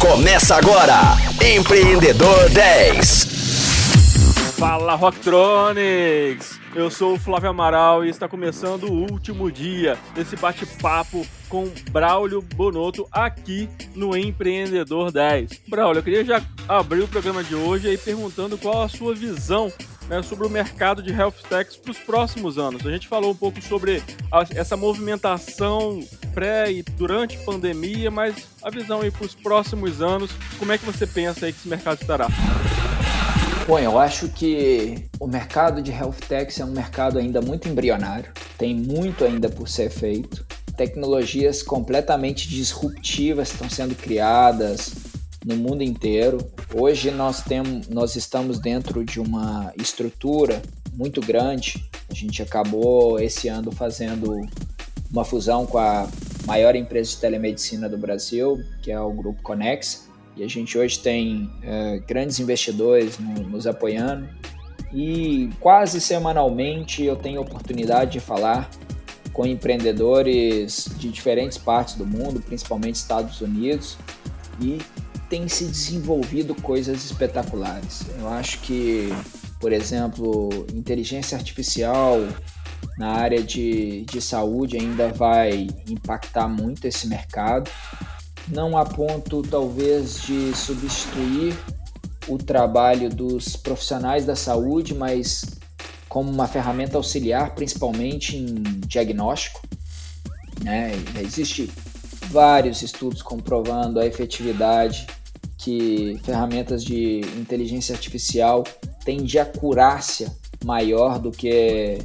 Começa agora, Empreendedor 10. Fala Rocktronics! Eu sou o Flávio Amaral e está começando o último dia desse bate-papo com Braulio Bonotto aqui no Empreendedor 10. Braulio, eu queria já abrir o programa de hoje aí perguntando qual a sua visão né, sobre o mercado de health techs para os próximos anos. A gente falou um pouco sobre a, essa movimentação pré e durante pandemia, mas a visão aí para os próximos anos, como é que você pensa aí que esse mercado estará? Bom, eu acho que o mercado de health techs é um mercado ainda muito embrionário, tem muito ainda por ser feito. Tecnologias completamente disruptivas estão sendo criadas, no mundo inteiro. Hoje nós temos, nós estamos dentro de uma estrutura muito grande. A gente acabou esse ano fazendo uma fusão com a maior empresa de telemedicina do Brasil, que é o Grupo Conex. E a gente hoje tem é, grandes investidores no, nos apoiando. E quase semanalmente eu tenho oportunidade de falar com empreendedores de diferentes partes do mundo, principalmente Estados Unidos, e tem se desenvolvido coisas espetaculares. Eu acho que, por exemplo, inteligência artificial na área de, de saúde ainda vai impactar muito esse mercado. Não a ponto, talvez, de substituir o trabalho dos profissionais da saúde, mas como uma ferramenta auxiliar, principalmente em diagnóstico. Né? Vários estudos comprovando a efetividade que ferramentas de inteligência artificial têm de acurácia maior do que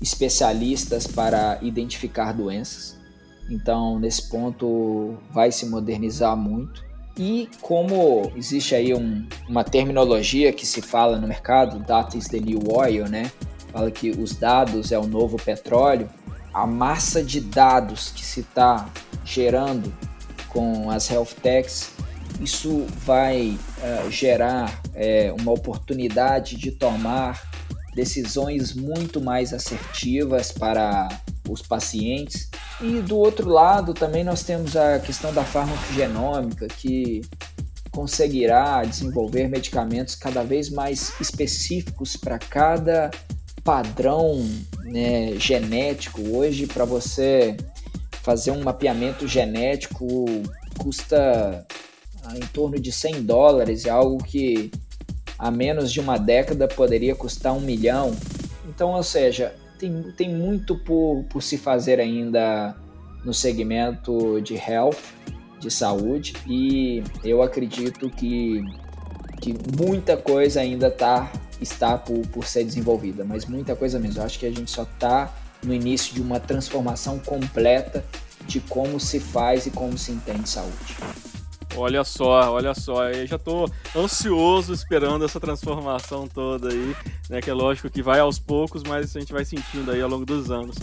especialistas para identificar doenças. Então, nesse ponto, vai se modernizar muito. E como existe aí um, uma terminologia que se fala no mercado, data is the new oil, né? Fala que os dados é o novo petróleo. A massa de dados que se está gerando com as health techs isso vai uh, gerar é, uma oportunidade de tomar decisões muito mais assertivas para os pacientes. E do outro lado também nós temos a questão da farmacogenômica, que conseguirá desenvolver medicamentos cada vez mais específicos para cada padrão né, genético. Hoje, para você fazer um mapeamento genético, custa em torno de 100 dólares, é algo que há menos de uma década poderia custar um milhão. Então, ou seja, tem, tem muito por, por se fazer ainda no segmento de health, de saúde, e eu acredito que, que muita coisa ainda tá, está por, por ser desenvolvida, mas muita coisa mesmo. Eu acho que a gente só está no início de uma transformação completa de como se faz e como se entende saúde. Olha só, olha só, eu já tô ansioso esperando essa transformação toda aí, né? Que é lógico que vai aos poucos, mas a gente vai sentindo aí ao longo dos anos.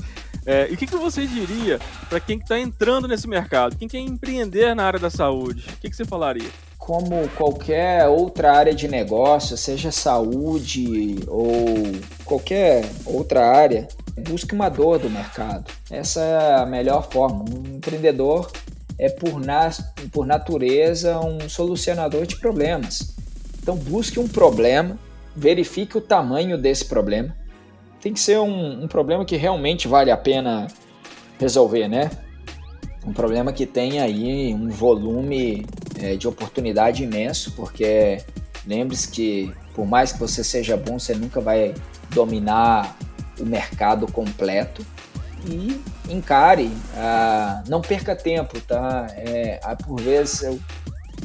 É, e o que, que você diria para quem está entrando nesse mercado, quem quer empreender na área da saúde? O que, que você falaria? Como qualquer outra área de negócio, seja saúde ou qualquer outra área, busque uma dor do mercado. Essa é a melhor forma. Um empreendedor é por, na, por natureza um solucionador de problemas. Então busque um problema, verifique o tamanho desse problema. Tem que ser um, um problema que realmente vale a pena resolver, né? Um problema que tem aí um volume é, de oportunidade imenso, porque lembre-se que por mais que você seja bom, você nunca vai dominar o mercado completo e encare, ah, não perca tempo, tá? É, ah, por vezes eu,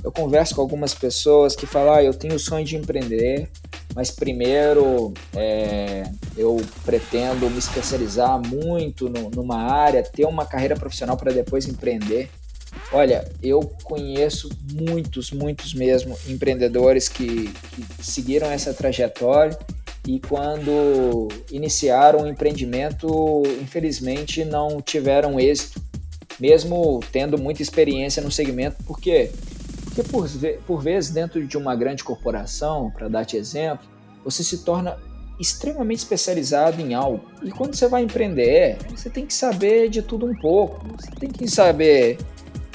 eu converso com algumas pessoas que falam, ah, eu tenho o sonho de empreender, mas primeiro é, eu pretendo me especializar muito no, numa área, ter uma carreira profissional para depois empreender. Olha, eu conheço muitos, muitos mesmo empreendedores que, que seguiram essa trajetória e quando iniciaram o empreendimento, infelizmente não tiveram êxito, mesmo tendo muita experiência no segmento, por quê? Porque por, por vezes dentro de uma grande corporação, para dar-te exemplo, você se torna extremamente especializado em algo. E quando você vai empreender, você tem que saber de tudo um pouco. Você tem que saber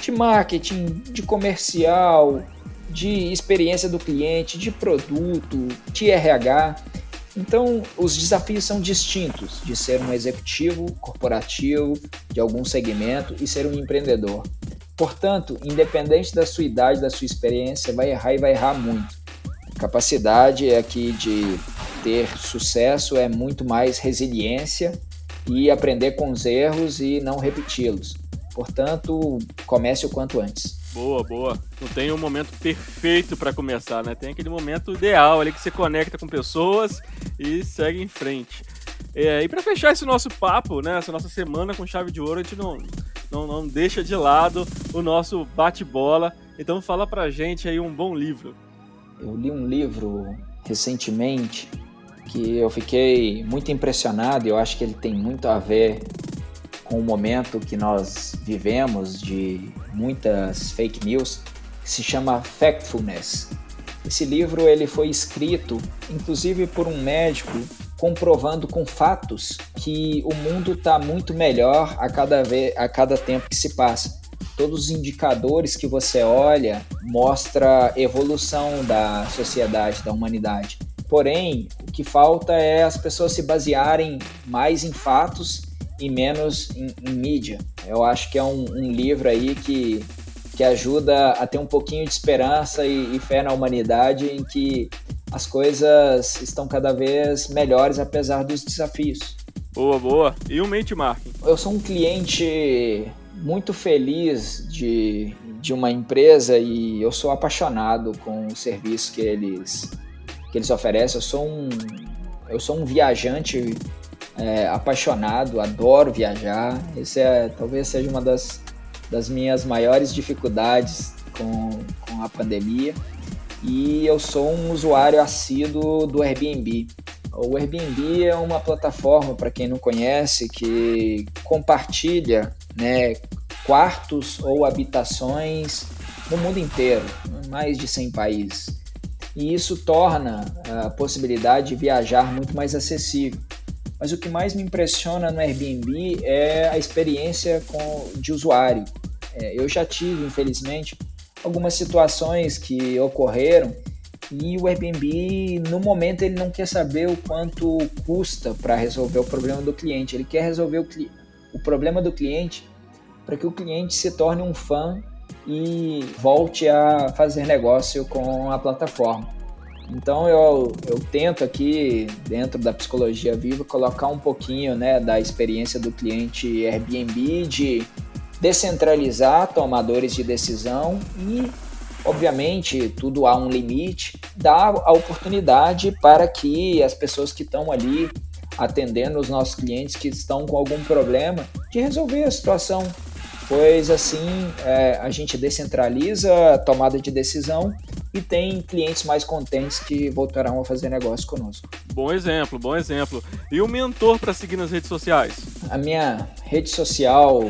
de marketing, de comercial, de experiência do cliente, de produto, de RH. Então, os desafios são distintos de ser um executivo corporativo de algum segmento e ser um empreendedor. Portanto, independente da sua idade, da sua experiência, vai errar e vai errar muito. A capacidade aqui de ter sucesso é muito mais resiliência e aprender com os erros e não repeti-los. Portanto, comece o quanto antes. Boa, boa. Não tem um momento perfeito para começar, né? Tem aquele momento ideal ali que você conecta com pessoas e segue em frente. É, e para fechar esse nosso papo, né, essa nossa semana com chave de ouro, a gente não, não, não deixa de lado o nosso bate-bola. Então fala pra gente aí um bom livro. Eu li um livro recentemente que eu fiquei muito impressionado e eu acho que ele tem muito a ver com o momento que nós vivemos de muitas fake news, que se chama Factfulness. Esse livro ele foi escrito, inclusive por um médico, comprovando com fatos que o mundo está muito melhor a cada, vez, a cada tempo que se passa. Todos os indicadores que você olha mostra evolução da sociedade, da humanidade. Porém, o que falta é as pessoas se basearem mais em fatos e menos em, em mídia. Eu acho que é um, um, livro aí que, que ajuda a ter um pouquinho de esperança e, e fé na humanidade em que as coisas estão cada vez melhores apesar dos desafios. Boa, boa. E o Marketing? Eu sou um cliente muito feliz de, de uma empresa e eu sou apaixonado com o serviço que eles, que eles oferecem. Eu sou um, eu sou um viajante é, apaixonado, adoro viajar. Esse é, talvez seja uma das, das minhas maiores dificuldades com, com a pandemia. E eu sou um usuário assíduo do Airbnb. O Airbnb é uma plataforma, para quem não conhece, que compartilha né, quartos ou habitações no mundo inteiro, mais de 100 países. E isso torna a possibilidade de viajar muito mais acessível. Mas o que mais me impressiona no Airbnb é a experiência com, de usuário. É, eu já tive, infelizmente, algumas situações que ocorreram e o Airbnb, no momento, ele não quer saber o quanto custa para resolver o problema do cliente. Ele quer resolver o, o problema do cliente para que o cliente se torne um fã e volte a fazer negócio com a plataforma. Então eu, eu tento aqui, dentro da psicologia viva, colocar um pouquinho né, da experiência do cliente Airbnb de descentralizar tomadores de decisão e, obviamente, tudo há um limite, dar a oportunidade para que as pessoas que estão ali atendendo os nossos clientes que estão com algum problema, de resolver a situação. Pois assim é, a gente descentraliza a tomada de decisão e tem clientes mais contentes que voltarão a fazer negócio conosco. Bom exemplo, bom exemplo. E o mentor para seguir nas redes sociais? A minha rede social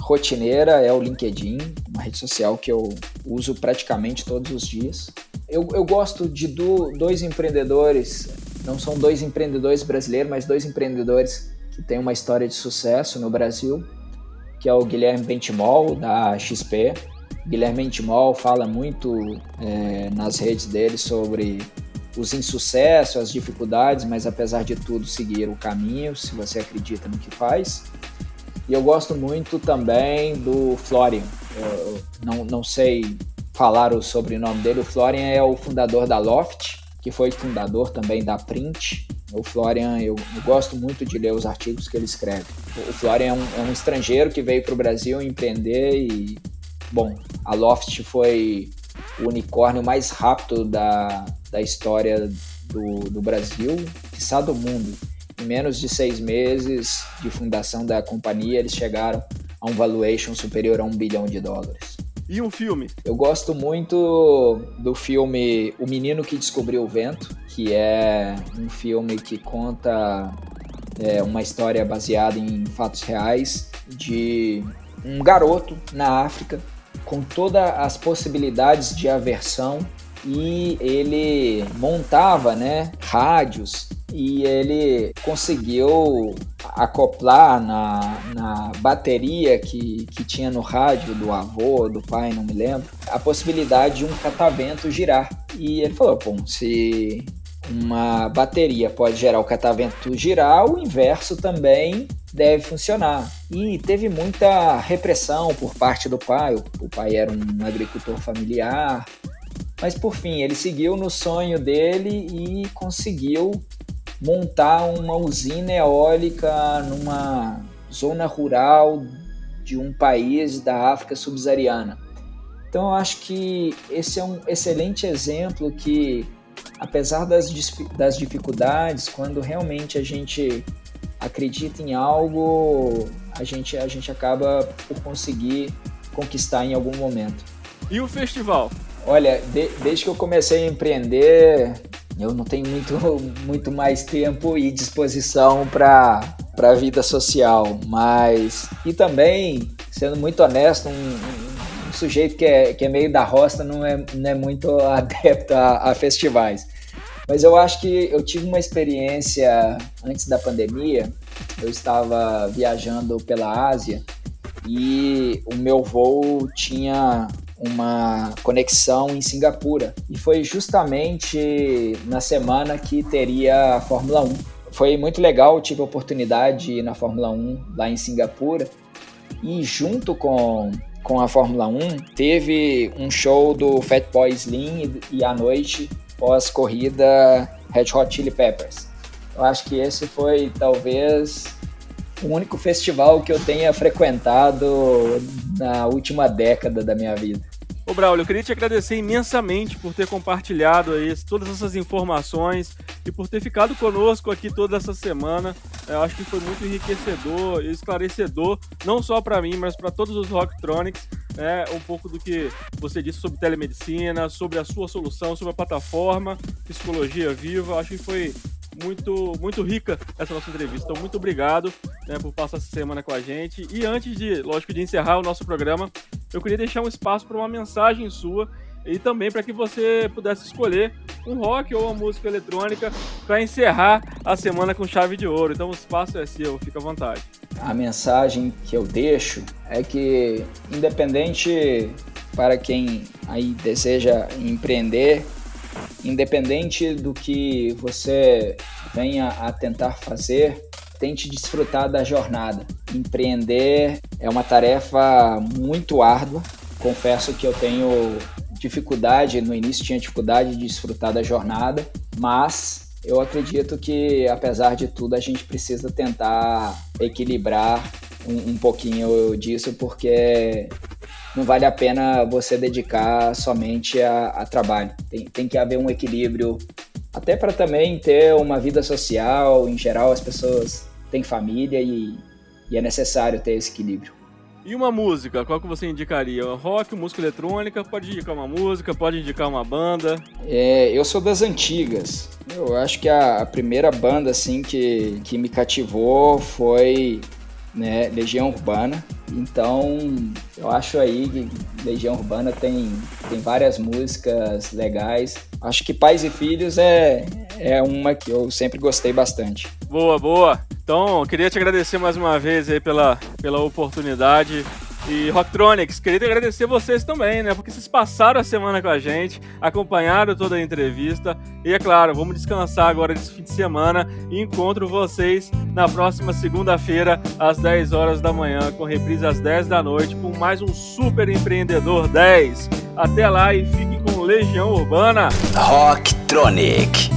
rotineira é o LinkedIn, uma rede social que eu uso praticamente todos os dias. Eu, eu gosto de do, dois empreendedores, não são dois empreendedores brasileiros, mas dois empreendedores que têm uma história de sucesso no Brasil, que é o Guilherme Bentimol, da XP, Guilherme Intimol fala muito é, nas redes dele sobre os insucessos, as dificuldades, mas apesar de tudo seguir o caminho, se você acredita no que faz. E eu gosto muito também do Florian. Eu não, não sei falar o sobrenome dele. O Florian é o fundador da Loft, que foi fundador também da Print. O Florian, eu, eu gosto muito de ler os artigos que ele escreve. O Florian é um, é um estrangeiro que veio para o Brasil empreender e Bom, a Loft foi o unicórnio mais rápido da, da história do, do Brasil, quiçá do mundo. Em menos de seis meses de fundação da companhia, eles chegaram a um valuation superior a um bilhão de dólares. E um filme? Eu gosto muito do filme O Menino que Descobriu o Vento, que é um filme que conta é, uma história baseada em fatos reais de um garoto na África com todas as possibilidades de aversão e ele montava né, rádios e ele conseguiu acoplar na, na bateria que, que tinha no rádio do avô, do pai, não me lembro, a possibilidade de um catavento girar. E ele falou: bom, se uma bateria pode gerar o catavento girar, o inverso também deve funcionar. E teve muita repressão por parte do pai. O pai era um agricultor familiar, mas por fim ele seguiu no sonho dele e conseguiu montar uma usina eólica numa zona rural de um país da África subsaariana. Então eu acho que esse é um excelente exemplo que, apesar das, das dificuldades, quando realmente a gente acredita em algo, a gente, a gente acaba por conseguir conquistar em algum momento. E o festival? Olha, de, desde que eu comecei a empreender, eu não tenho muito, muito mais tempo e disposição para a vida social, mas. E também, sendo muito honesto, um, um, um, sujeito que é, que é meio da roça não é, não é muito adepto a, a festivais. Mas eu acho que eu tive uma experiência antes da pandemia. Eu estava viajando pela Ásia e o meu voo tinha uma conexão em Singapura. E foi justamente na semana que teria a Fórmula 1. Foi muito legal, tive a oportunidade de ir na Fórmula 1 lá em Singapura. E junto com, com a Fórmula 1, teve um show do Fatboy Slim e à noite, pós-corrida, Red Hot Chili Peppers. Eu acho que esse foi talvez o único festival que eu tenha frequentado na última década da minha vida. Ô Braulio, eu queria te agradecer imensamente por ter compartilhado aí todas essas informações e por ter ficado conosco aqui toda essa semana. Eu acho que foi muito enriquecedor e esclarecedor, não só para mim, mas para todos os Rocktronics, né? Um pouco do que você disse sobre telemedicina, sobre a sua solução, sobre a plataforma Psicologia Viva. Acho que foi muito, muito rica essa nossa entrevista. Então, muito obrigado né, por passar essa semana com a gente. E antes de, lógico, de encerrar o nosso programa, eu queria deixar um espaço para uma mensagem sua e também para que você pudesse escolher um rock ou uma música eletrônica para encerrar a semana com chave de ouro. Então o espaço é seu, fica à vontade. A mensagem que eu deixo é que independente para quem aí deseja empreender independente do que você venha a tentar fazer, tente desfrutar da jornada. Empreender é uma tarefa muito árdua. Confesso que eu tenho dificuldade, no início tinha dificuldade de desfrutar da jornada, mas eu acredito que, apesar de tudo, a gente precisa tentar equilibrar um, um pouquinho disso, porque não vale a pena você dedicar somente a, a trabalho. Tem, tem que haver um equilíbrio, até para também ter uma vida social. Em geral, as pessoas têm família e, e é necessário ter esse equilíbrio. E uma música, qual que você indicaria? Rock, música eletrônica? Pode indicar uma música, pode indicar uma banda? É, eu sou das antigas. Eu acho que a, a primeira banda assim que, que me cativou foi né, Legião Urbana. Então, eu acho aí que Legião Urbana tem, tem várias músicas legais. Acho que Pais e Filhos é, é uma que eu sempre gostei bastante. Boa, boa. Então, queria te agradecer mais uma vez aí pela, pela oportunidade e Rocktronics, queria agradecer vocês também, né? Porque vocês passaram a semana com a gente, acompanharam toda a entrevista. E é claro, vamos descansar agora nesse fim de semana e encontro vocês na próxima segunda-feira, às 10 horas da manhã, com reprise às 10 da noite, com mais um Super Empreendedor 10. Até lá e fiquem com Legião Urbana. Rocktronic.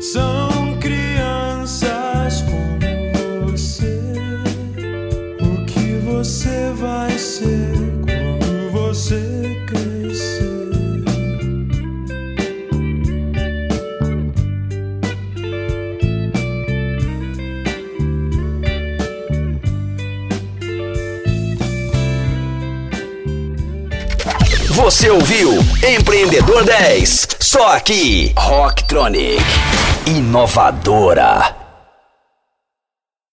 São crianças como você. O que você vai ser quando você crescer? Você ouviu Empreendedor dez só aqui, Rocktronic, inovadora.